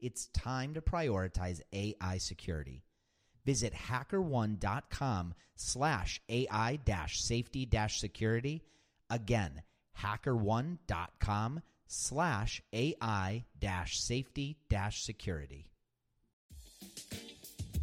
it's time to prioritize AI security. Visit hackerone.com slash AI dash safety dash security. Again, hackerone.com slash AI dash safety dash security.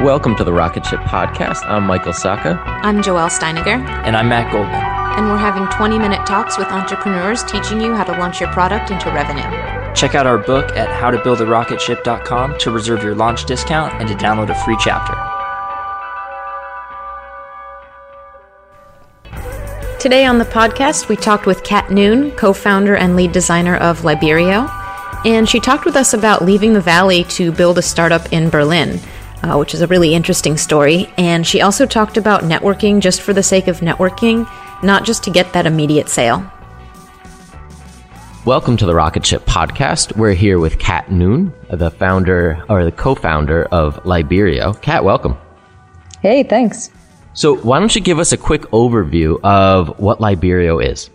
Welcome to the Rocket Ship Podcast. I'm Michael Sacca. I'm Joelle Steiniger. And I'm Matt Goldman. And we're having 20 minute talks with entrepreneurs teaching you how to launch your product into revenue. Check out our book at howtobuildarocketship.com to reserve your launch discount and to download a free chapter. Today on the podcast, we talked with Cat Noone, co founder and lead designer of Liberio. And she talked with us about leaving the Valley to build a startup in Berlin uh, which is a really interesting story. And she also talked about networking just for the sake of networking, not just to get that immediate sale. Welcome to the Rocket Ship podcast. We're here with Cat Noone, the founder or the co-founder of Liberio. Cat, welcome. Hey, thanks. So, why don't you give us a quick overview of what Liberio is?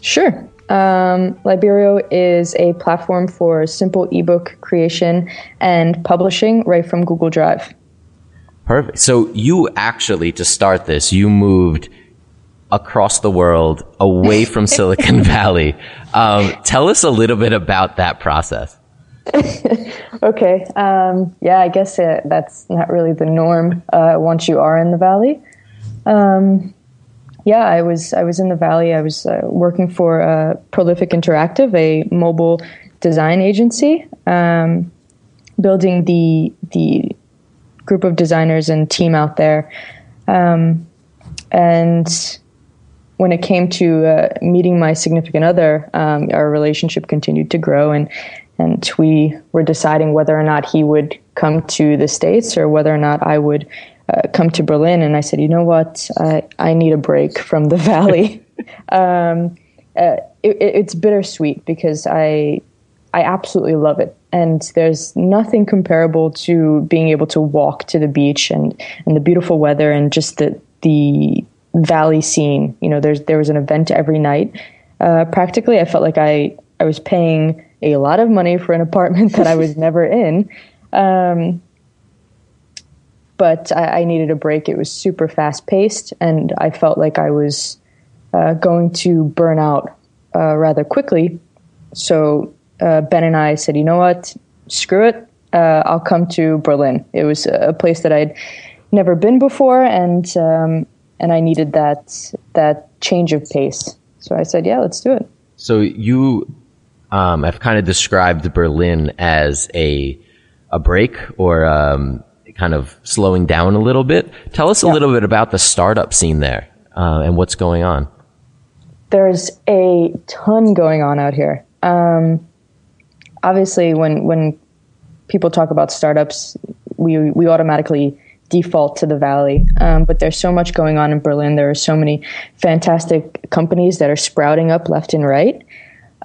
Sure. Um, Liberio is a platform for simple ebook creation and publishing right from Google Drive. Perfect. So you actually, to start this, you moved across the world away from Silicon Valley. Um, tell us a little bit about that process. okay. Um, yeah, I guess uh, that's not really the norm uh, once you are in the Valley. Um, yeah, I was I was in the Valley. I was uh, working for uh, Prolific Interactive, a mobile design agency, um, building the the group of designers and team out there. Um, and when it came to uh, meeting my significant other, um, our relationship continued to grow, and and we were deciding whether or not he would come to the states or whether or not I would uh, come to Berlin, and I said, you know what, I I need a break from the valley. um, uh, it, it's bittersweet because I I absolutely love it, and there's nothing comparable to being able to walk to the beach and and the beautiful weather and just the the valley scene. You know, there's there was an event every night. Uh, practically, I felt like I I was paying a lot of money for an apartment that I was never in. Um, but I, I, needed a break. It was super fast paced, and I felt like I was uh, going to burn out uh, rather quickly. So uh, Ben and I said, you know what, screw it. Uh, I'll come to Berlin. It was a place that I'd never been before, and um, and I needed that that change of pace. So I said, yeah, let's do it. So you um, have kind of described Berlin as a a break or um, kind of slowing down a little bit. Tell us yeah. a little bit about the startup scene there uh, and what's going on. There's a ton going on out here. Um, obviously, when when people talk about startups, we we automatically default to the valley. Um, but there's so much going on in Berlin. There are so many fantastic companies that are sprouting up left and right.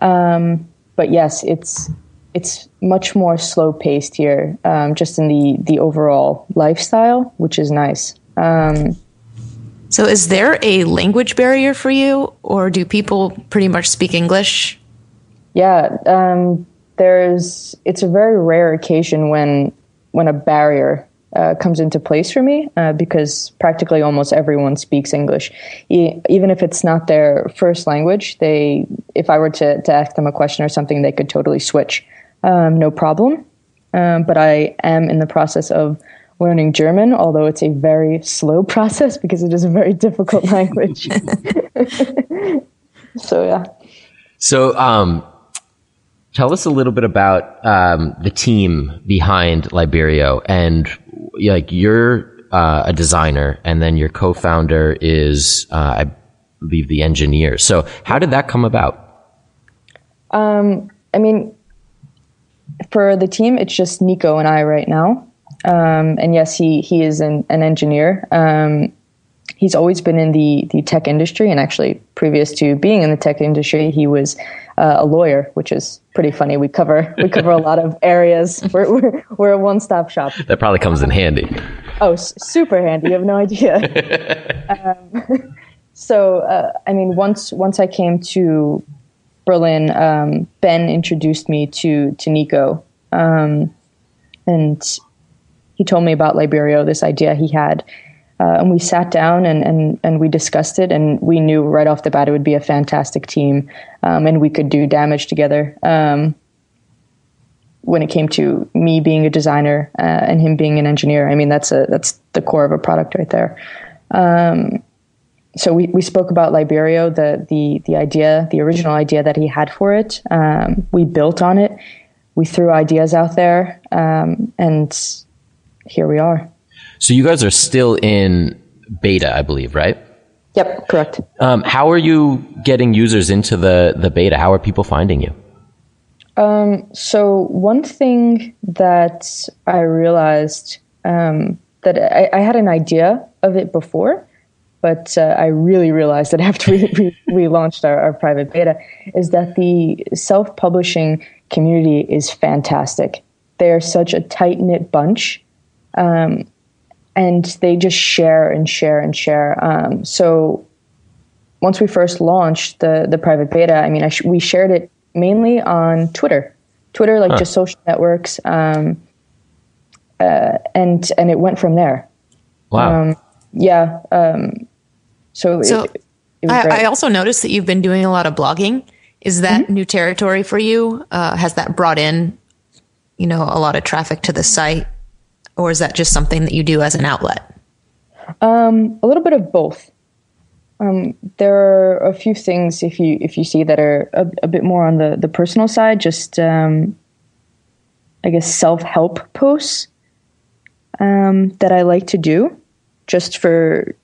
Um, but yes, it's it's much more slow paced here, um, just in the the overall lifestyle, which is nice. Um, so, is there a language barrier for you, or do people pretty much speak English? Yeah, um, there's. It's a very rare occasion when when a barrier uh, comes into place for me uh, because practically almost everyone speaks English, e- even if it's not their first language. They, if I were to, to ask them a question or something, they could totally switch, um, no problem. Um, but I am in the process of learning German, although it's a very slow process because it is a very difficult language. so yeah. So um, tell us a little bit about um, the team behind Liberio and like you're uh, a designer and then your co-founder is uh, i believe the engineer so how did that come about um, i mean for the team it's just nico and i right now um, and yes he, he is an, an engineer um, he's always been in the, the tech industry and actually previous to being in the tech industry he was uh, a lawyer, which is pretty funny. We cover we cover a lot of areas. We're we're, we're a one stop shop. That probably comes in handy. Oh, s- super handy! You have no idea. um, so, uh, I mean, once once I came to Berlin, um, Ben introduced me to to Nico, um, and he told me about Liberio, this idea he had, uh, and we sat down and, and, and we discussed it, and we knew right off the bat it would be a fantastic team, um, and we could do damage together. Um, when it came to me being a designer uh, and him being an engineer, I mean that's a that's the core of a product right there. Um, so we, we spoke about Liberio, the the the idea, the original idea that he had for it. Um, we built on it. We threw ideas out there, um, and here we are. So you guys are still in beta, I believe, right? Yep, correct. Um, how are you getting users into the, the beta? How are people finding you? Um, so one thing that I realized um, that I, I, had an idea of it before, but uh, I really realized that after we, we, we launched our, our, private beta is that the self-publishing community is fantastic. They are such a tight knit bunch. Um, and they just share and share and share. Um, so once we first launched the the private beta, I mean, I sh- we shared it mainly on Twitter, Twitter, like huh. just social networks, um, uh, and and it went from there. Wow. Um, yeah. So, so it, it I, I, also noticed that you've been doing a lot of blogging. Is that mm-hmm. new territory for you? Uh, has that brought in, you know, a lot of traffic to the site? or is that just something that you do as an outlet? Um, a little bit of both. Um, there are a few things if you if you see that are a, a bit more on the the personal side, just um, I guess self help posts um, that I like to do, just for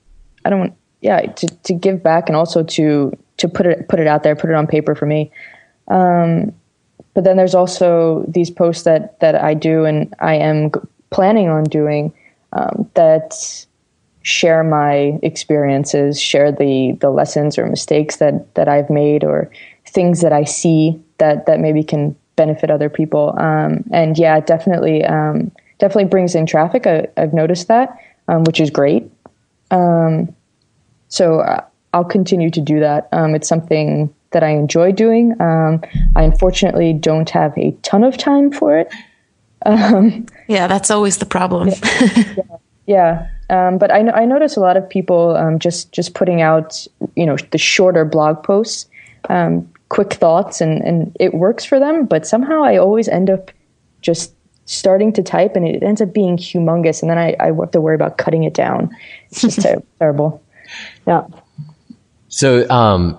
I don't yeah to to give back and also to to put it put it out there, put it on paper for me. Um, but then there's also these posts that that I do, and I am planning on doing um, that share my experiences, share the the lessons or mistakes that that I've made or things that I see that that maybe can benefit other people. Um, and yeah, definitely um, definitely brings in traffic. I, have noticed that, um, which is great. Um, so uh, I'll continue to do that. Um, it's something that I enjoy doing. Um, I unfortunately don't have a ton of time for it. yeah, that's always the problem. yeah. yeah. Um, but I, I notice a lot of people um, just just putting out you know the shorter blog posts, um, quick thoughts, and and it works for them. But somehow I always end up just starting to type, and it ends up being humongous, and then I, I have to worry about cutting it down. It's just ter- terrible. Yeah. So um,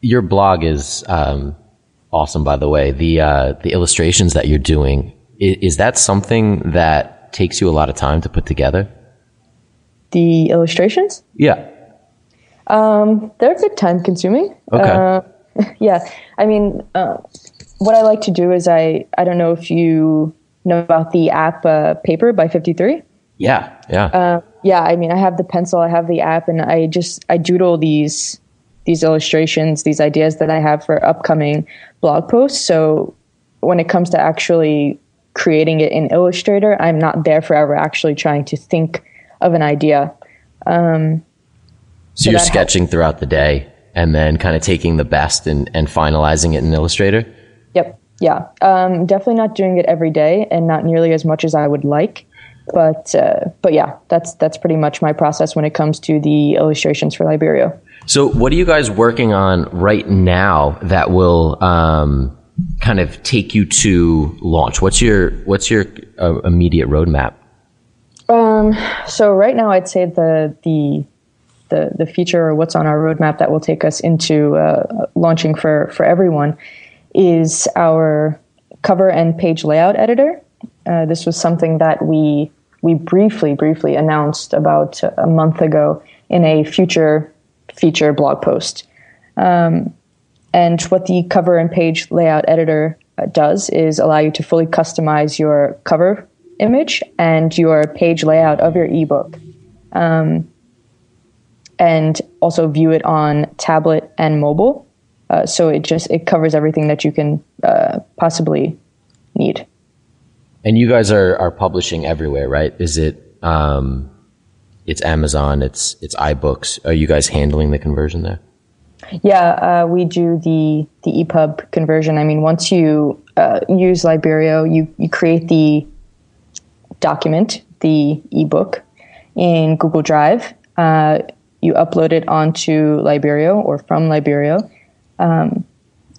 your blog is um, awesome, by the way. The uh, the illustrations that you're doing is, is that something that takes you a lot of time to put together? the illustrations? Yeah. Um, they're a bit time consuming. Okay. Uh, yeah. I mean, uh, what I like to do is I, I don't know if you know about the app uh, Paper by 53. Yeah. Yeah. Yeah. I mean, I have the pencil, I have the app, and I just, I doodle these, these illustrations, these ideas that I have for upcoming blog posts. So when it comes to actually creating it in Illustrator, I'm not there forever actually trying to think of an idea. Um, so, so you're sketching helps. throughout the day and then kind of taking the best and, and finalizing it in Illustrator? Yep. Yeah. Um, definitely not doing it every day and not nearly as much as I would like. But uh, but yeah, that's that's pretty much my process when it comes to the illustrations for Liberio. So, what are you guys working on right now that will um, kind of take you to launch? What's your what's your uh, immediate roadmap? Um, so right now, I'd say the the the the feature or what's on our roadmap that will take us into uh, launching for for everyone is our cover and page layout editor. Uh, this was something that we we briefly briefly announced about a month ago in a future feature blog post. Um, and what the cover and page layout editor uh, does is allow you to fully customize your cover image and your page layout of your ebook. Um, and also view it on tablet and mobile. Uh, so it just it covers everything that you can uh, possibly. And you guys are are publishing everywhere, right? Is it um, it's Amazon, it's it's iBooks. Are you guys handling the conversion there? Yeah, uh, we do the the EPUB conversion. I mean, once you uh, use Liberio, you you create the document, the ebook, in Google Drive. Uh, you upload it onto Liberio or from Liberio, um,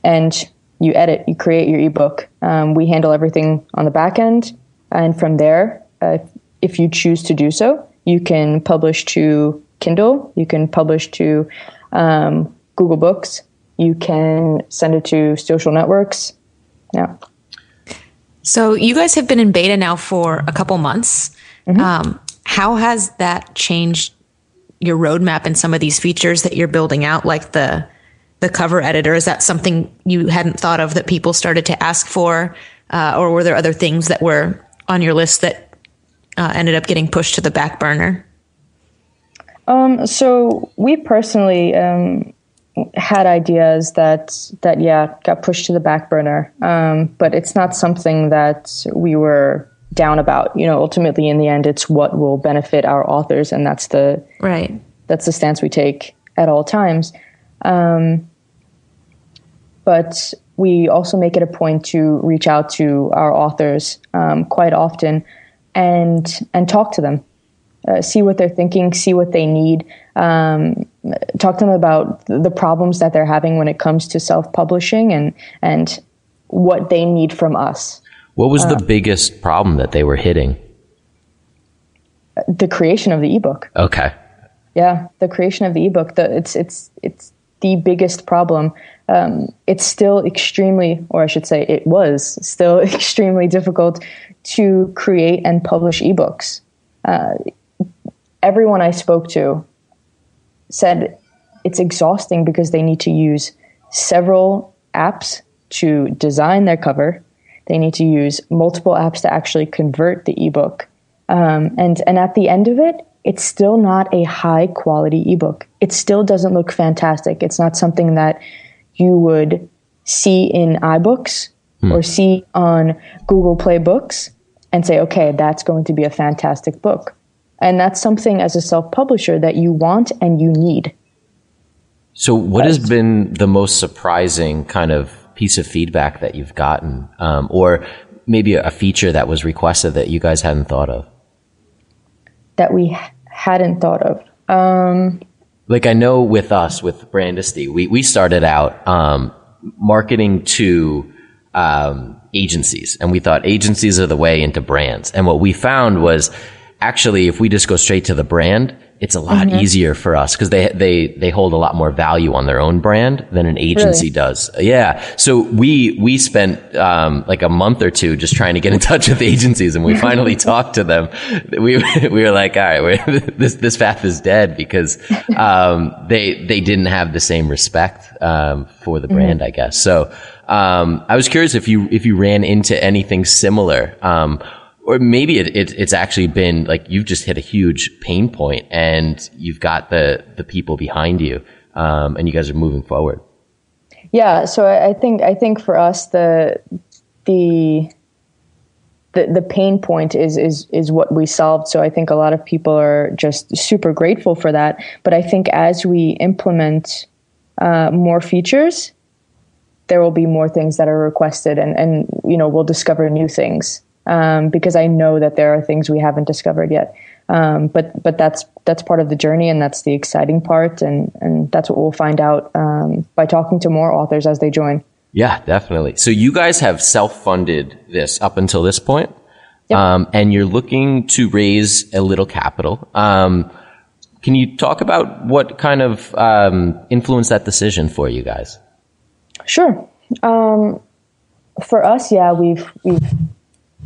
and you edit, you create your ebook. Um, we handle everything on the back end, and from there, uh, if you choose to do so, you can publish to Kindle, you can publish to um, Google Books, you can send it to social networks. Yeah. So you guys have been in beta now for a couple months. Mm-hmm. Um, how has that changed your roadmap and some of these features that you're building out, like the the cover editor? Is that something you hadn't thought of that people started to ask for, uh, or were there other things that were on your list that uh, ended up getting pushed to the back burner? Um, so we personally um, had ideas that that yeah got pushed to the back burner, um, but it's not something that we were down about. You know, ultimately in the end, it's what will benefit our authors, and that's the right. That's the stance we take at all times. Um, but we also make it a point to reach out to our authors um, quite often and and talk to them, uh, see what they're thinking, see what they need. Um, talk to them about the problems that they're having when it comes to self-publishing and and what they need from us. What was uh, the biggest problem that they were hitting? The creation of the ebook. Okay. Yeah, the creation of the ebook. The, it's it's it's the biggest problem. Um, it's still extremely, or I should say, it was still extremely difficult to create and publish ebooks. Uh, everyone I spoke to said it's exhausting because they need to use several apps to design their cover. They need to use multiple apps to actually convert the ebook. Um, and, and at the end of it, it's still not a high quality ebook. It still doesn't look fantastic. It's not something that you would see in iBooks hmm. or see on Google Play Books and say, okay, that's going to be a fantastic book. And that's something as a self publisher that you want and you need. So, what has been the most surprising kind of piece of feedback that you've gotten, um, or maybe a feature that was requested that you guys hadn't thought of? That we hadn't thought of. Um, like I know with us with Brandisty, we we started out um, marketing to um, agencies, and we thought agencies are the way into brands. And what we found was actually, if we just go straight to the brand, it's a lot mm-hmm. easier for us because they they they hold a lot more value on their own brand than an agency really? does. Yeah. So we we spent um, like a month or two just trying to get in touch with agencies, and we finally talked to them. We we were like, all right, this this path is dead because um, they they didn't have the same respect um, for the brand, mm-hmm. I guess. So. Um, I was curious if you if you ran into anything similar um, or maybe it, it, it's actually been like you've just hit a huge pain point and you've got the the people behind you um, and you guys are moving forward. Yeah so I, think i think for us the the the, the pain point is is is what we solved. So i think a lot of people are just super grateful for that. But i think as we implement uh, more features there will be more things that are requested and and you know we'll discover new things um, because I know that there are things we haven't discovered yet. Um, but but that's that's part of the journey, and that's the exciting part, and and that's what we'll find out um, by talking to more authors as they join. Yeah, definitely. So you guys have self-funded this up until this point, yep. Um, and you're looking to raise a little capital. Um, can you talk about what kind of um, influenced that decision for you guys? Sure. for us, yeah, we've we've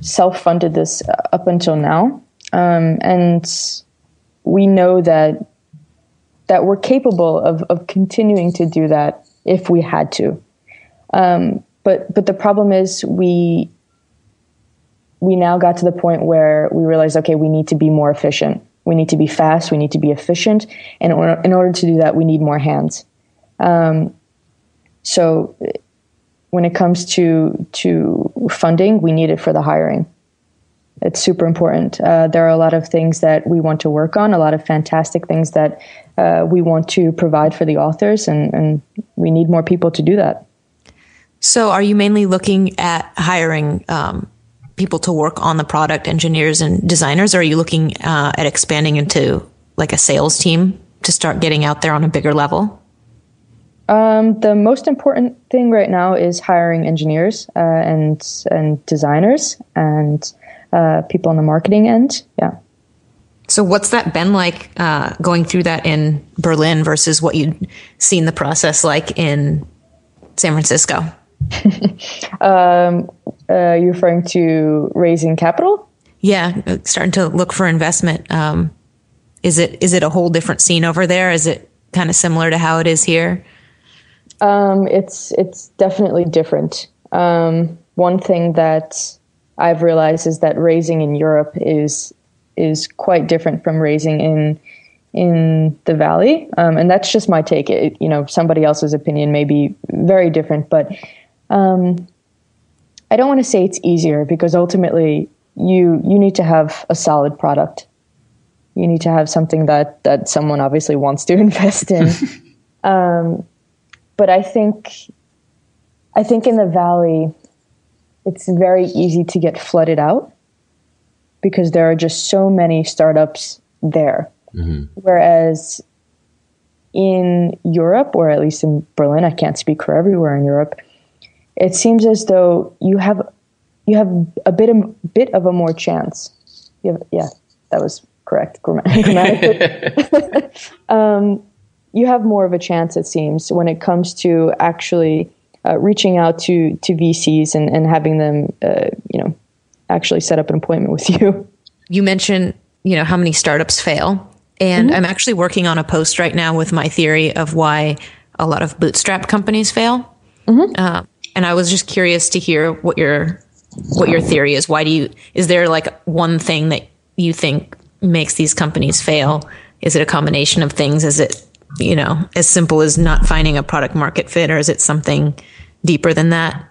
self-funded this up until now, um, and we know that that we're capable of of continuing to do that if we had to. Um, but but the problem is we we now got to the point where we realized okay we need to be more efficient. We need to be fast. We need to be efficient. And in order, in order to do that we need more hands. Um, so when it comes to to funding, we need it for the hiring. It's super important. Uh, there are a lot of things that we want to work on, a lot of fantastic things that uh, we want to provide for the authors, and, and we need more people to do that. So, are you mainly looking at hiring um, people to work on the product, engineers and designers, or are you looking uh, at expanding into like a sales team to start getting out there on a bigger level? Um, the most important thing right now is hiring engineers uh, and and designers and uh, people on the marketing end. Yeah. So, what's that been like uh, going through that in Berlin versus what you'd seen the process like in San Francisco? um, uh, you're referring to raising capital? Yeah, starting to look for investment. Um, is it is it a whole different scene over there? Is it kind of similar to how it is here? Um, it's it's definitely different. Um, one thing that I've realized is that raising in Europe is is quite different from raising in in the valley, um, and that's just my take. It, you know, somebody else's opinion may be very different, but um, I don't want to say it's easier because ultimately you you need to have a solid product. You need to have something that that someone obviously wants to invest in. um, but I think I think in the valley it's very easy to get flooded out because there are just so many startups there. Mm-hmm. Whereas in Europe, or at least in Berlin, I can't speak for everywhere in Europe, it seems as though you have you have a bit of, bit of a more chance. Have, yeah, that was correct grammatically. um, you have more of a chance, it seems, when it comes to actually uh, reaching out to to VCs and, and having them, uh, you know, actually set up an appointment with you. You mentioned, you know, how many startups fail, and mm-hmm. I'm actually working on a post right now with my theory of why a lot of bootstrap companies fail. Mm-hmm. Uh, and I was just curious to hear what your what your theory is. Why do you? Is there like one thing that you think makes these companies fail? Is it a combination of things? Is it, you know, as simple as not finding a product market fit, or is it something deeper than that?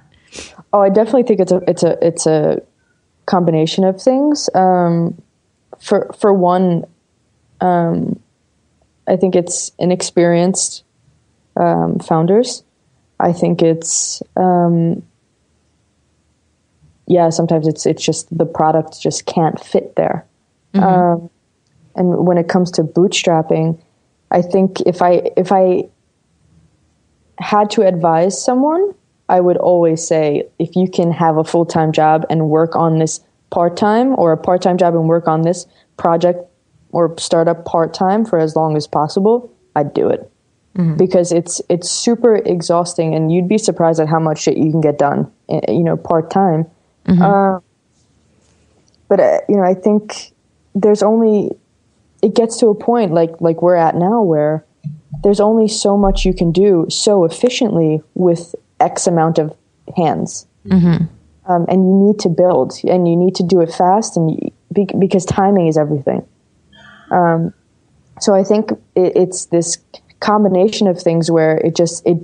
Oh, I definitely think it's a it's a it's a combination of things. Um, for for one, um, I think it's inexperienced um, founders. I think it's um, yeah. Sometimes it's it's just the product just can't fit there. Mm-hmm. Um, and when it comes to bootstrapping, I think if I if I had to advise someone, I would always say if you can have a full time job and work on this part time, or a part time job and work on this project or startup part time for as long as possible, I'd do it. Mm-hmm. Because it's it's super exhausting, and you'd be surprised at how much shit you can get done, eh, you know, part time. Mm-hmm. Uh, but uh, you know, I think there's only it gets to a point like like we're at now where there's only so much you can do so efficiently with X amount of hands. Mm-hmm. Um, and you need to build and you need to do it fast and you, because timing is everything. Um, so I think it, it's this combination of things where it just it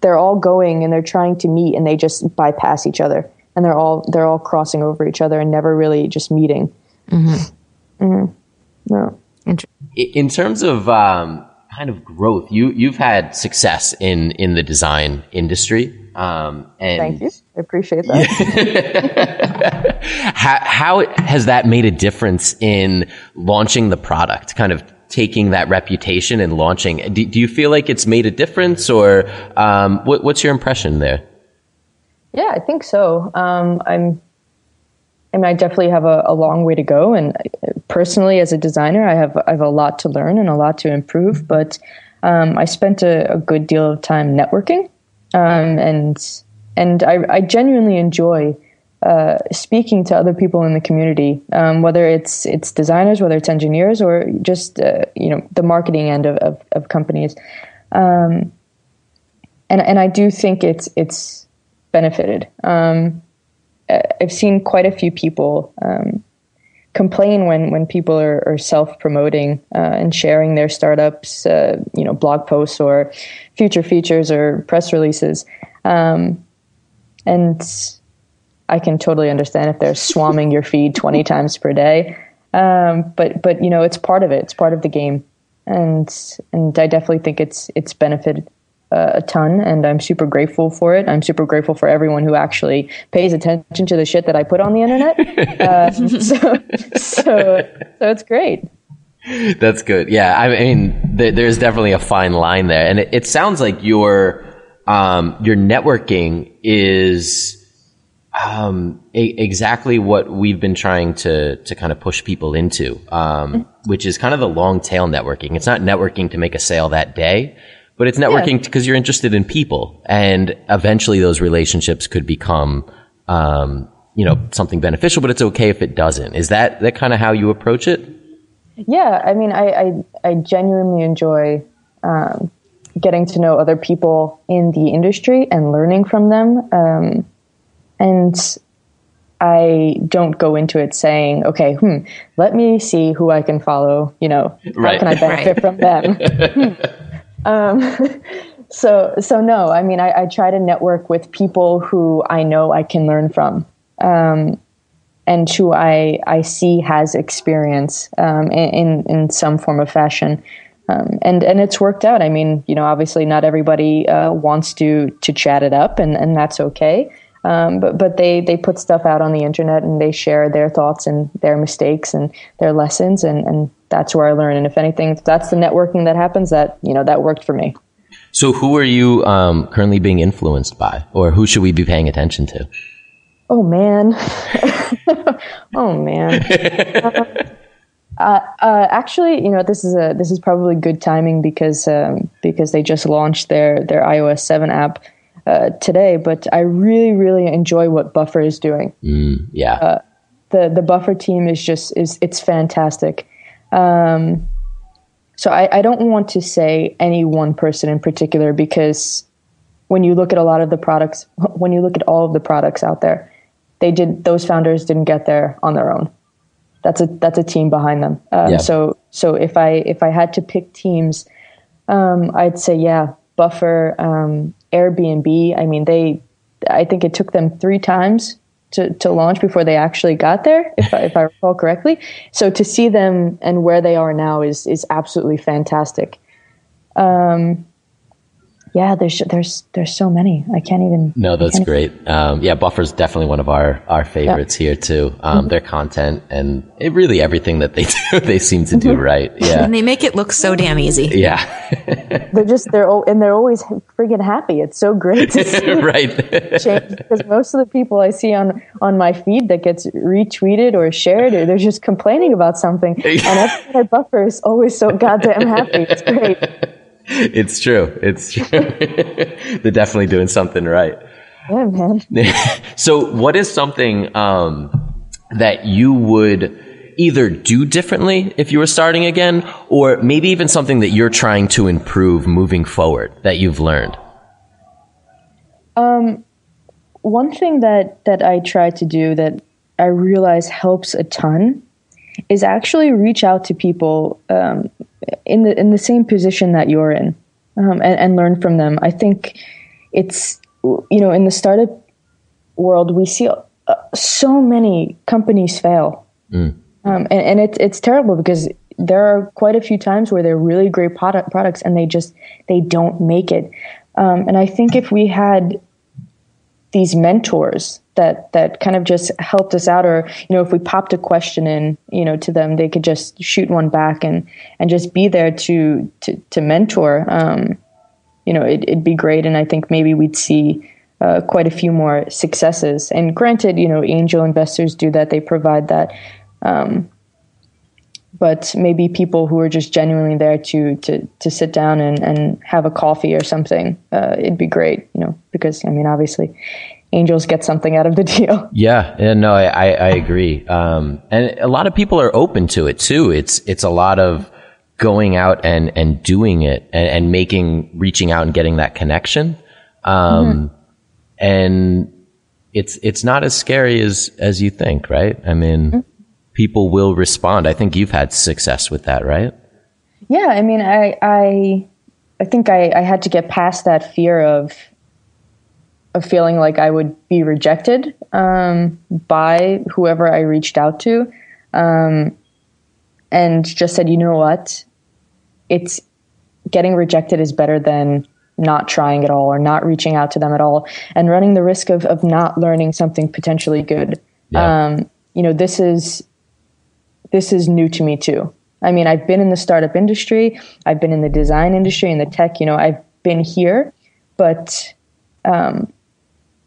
they're all going and they're trying to meet and they just bypass each other and they're all they're all crossing over each other and never really just meeting. Mm-hmm. Mm-hmm. No. In terms of um, kind of growth, you you've had success in in the design industry. Um, and Thank you. I appreciate that. how, how has that made a difference in launching the product? Kind of taking that reputation and launching. Do, do you feel like it's made a difference, or um, what, what's your impression there? Yeah, I think so. Um, I'm. I mean, I definitely have a, a, long way to go, and personally, as a designer, I have I have a lot to learn and a lot to improve. But um, I spent a, a, good deal of time networking, um, and and I, I genuinely enjoy uh, speaking to other people in the community, um, whether it's it's designers, whether it's engineers, or just uh, you know the marketing end of of, of companies, um, and and I do think it's it's benefited. Um, I've seen quite a few people um, complain when when people are, are self promoting uh, and sharing their startups, uh, you know, blog posts or future features or press releases, um, and I can totally understand if they're swarming your feed 20 times per day. Um, but, but, you know, it's part of it. It's part of the game. And, and I definitely think it's, it's benefited uh, a ton and I'm super grateful for it. I'm super grateful for everyone who actually pays attention to the shit that I put on the internet. Uh, so, so, so it's great. That's good. Yeah. I mean, th- there's definitely a fine line there. And it, it sounds like your, um, your networking is, um, a- exactly what we've been trying to to kind of push people into, um, mm-hmm. which is kind of the long tail networking. It's not networking to make a sale that day, but it's networking because yeah. you're interested in people, and eventually those relationships could become, um, you know, something beneficial. But it's okay if it doesn't. Is that that kind of how you approach it? Yeah, I mean, I I, I genuinely enjoy um, getting to know other people in the industry and learning from them. Um, and I don't go into it saying, okay, hmm, let me see who I can follow. You know, right. how can I benefit right. from them? um, so, so no, I mean, I, I, try to network with people who I know I can learn from, um, and who I I see has experience um, in in some form of fashion. Um, and and it's worked out. I mean, you know, obviously not everybody uh, wants to to chat it up, and and that's okay. Um, but but they they put stuff out on the internet and they share their thoughts and their mistakes and their lessons and and that's where I learn. And if anything, if that's the networking that happens, that you know that worked for me. So who are you um, currently being influenced by, or who should we be paying attention to? Oh man, oh man. Uh, uh, actually, you know, this is a this is probably good timing because um, because they just launched their their iOS seven app, uh, today, but I really, really enjoy what Buffer is doing. Mm, yeah. Uh, the the Buffer team is just is it's fantastic. Um, so I, I don't want to say any one person in particular because when you look at a lot of the products, when you look at all of the products out there, they did those founders didn't get there on their own. that's a that's a team behind them. Um, Yeah. So so if I if I had to pick teams, um, I'd say yeah, Buffer, um, Airbnb. I mean, they I think it took them three times to, to launch before they actually got there, if I, if I recall correctly. So to see them and where they are now is is absolutely fantastic. Um, yeah, there's there's there's so many. I can't even. No, that's great. Um, yeah, Buffer's definitely one of our, our favorites here too. Mm-hmm. Um, Their content and it really everything that they do, they seem to Mm-hmm. do right. Yeah. And they make it look so damn easy. Yeah. They're just they're and they're always friggin' happy. It's so great to see. right. change because most of the people I see on on my feed that gets retweeted or shared, or they're just complaining about something, and everyone at Buffer is always so goddamn happy. It's great. it's true. It's true. They're definitely doing something right. Yeah, man. So, what is something um, that you would either do differently if you were starting again, or maybe even something that you're trying to improve moving forward that you've learned? Um, One thing that that I try to do that I realize helps a ton is actually reach out to people um, in the in the same position that you're in um, and, and learn from them. I think it's you know in the startup world we see uh, so many companies fail, um, and, and it's it's terrible because there are quite a few times where they're really great product products and they just they don't make it. Um, and I think if we had these mentors that that kind of just helped us out or you know if we popped a question in you know to them they could just shoot one back and and just be there to to, to mentor. Um, you know it, it'd be great and i think maybe we'd see uh, quite a few more successes. And granted you know angel investors do that they provide that um, but maybe people who are just genuinely there to to to sit down and, and have a coffee or something uh, it'd be great you know because i mean obviously angels get something out of the deal Yeah, yeah, no, I, I, I agree. Um, and a lot of people are open to it too. It's, it's a lot of going out and, and doing it and, and making, reaching out and getting that connection. Um, and it's, it's not as scary as, as you think, right? I mean, people will respond. I think you've had success with that, right? Yeah, I mean, I I I think I, I had to get past that fear of of feeling like I would be rejected um, by whoever I reached out to, um, and just said, you know what, it's getting rejected is better than not trying at all or not reaching out to them at all and running the risk of of not learning something potentially good. Yeah. Um, you know, this is this is new to me too. I mean, I've been in the startup industry, I've been in the design industry, in the tech. You know, I've been here, but um,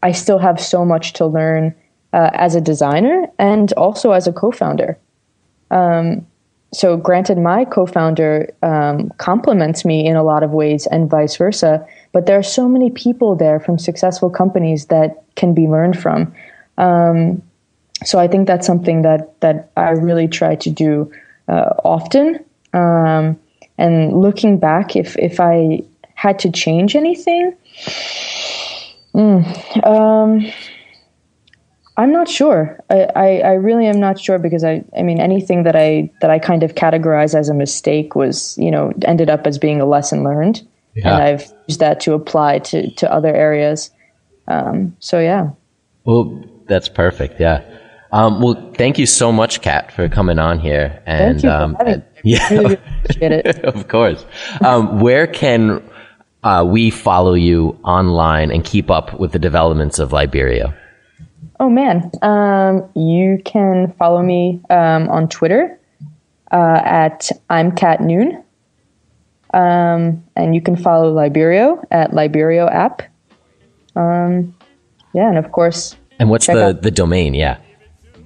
I still have so much to learn uh, as a designer and also as a co-founder. Um, so, granted, my co-founder um, compliments me in a lot of ways, and vice versa. But there are so many people there from successful companies that can be learned from. Um, so I think that's something that that I really try to do uh, often. Um, and looking back, if if I had to change anything, mm, um, I'm not sure. I, I, I really am not sure because I I mean anything that I that I kind of categorize as a mistake was you know ended up as being a lesson learned, Yeah. and I've used that to apply to to other areas. Um, so yeah. Well, that's perfect. Yeah. Um, well, thank you so much, Cat, for coming on here. And Thank you for um, and- yeah, Really appreciate it. of course. Um, where can uh, we follow you online and keep up with the developments of Liberio? Oh man, um, you can follow me um, on Twitter uh, at I'm Cat Noone, um, and you can follow Liberio at Liberio app. Um, yeah, and of course, And what's the, out- the domain? Yeah.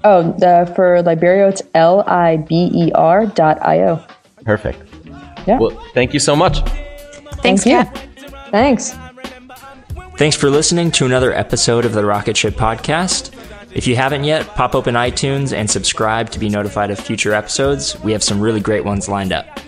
oh, the, for Liberio, it's L I B E R dot I O. Perfect. Yeah. Well, thank you so much. Thanks, Thank you. Cat. Thanks. Thanks for listening to another episode of the Rocket Ship Podcast. If you haven't yet, pop open iTunes and subscribe to be notified of future episodes. We have some really great ones lined up.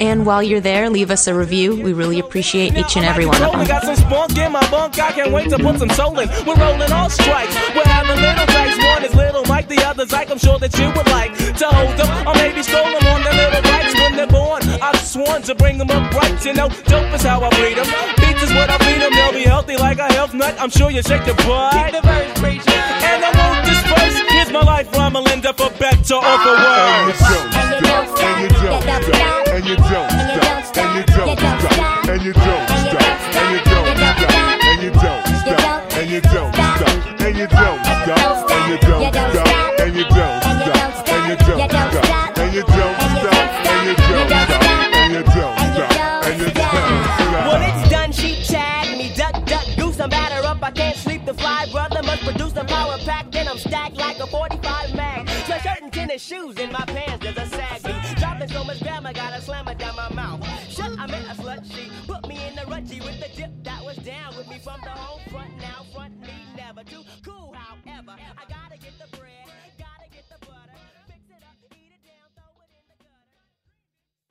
And while you're there, leave us a review. We really appreciate each and every one of them. Got some spunk in my bunk. I can't wait to put some soul in. We're rolling all strikes. We're having little dice. One is little Mike, the other's like. I'm sure that you would like to hold them or maybe stroll them on their little bikes when they're born. I've sworn to bring them up right. You know, dope is how I breed them. Beats is what I feed them. They'll be healthy like a health nut. I'm sure you shake your butt. And I won't disperse. Here's my life rhyme, Melinda, for better or for worse. And you don't stop, and you don't stop, and you don't stop, and you don't stop, and you don't stop, and you don't stop, and you don't stop, and you don't stop, and you don't stop, and you don't stop, and you don't stop, and you don't stop, and you don't stop, shoes in my pants. There's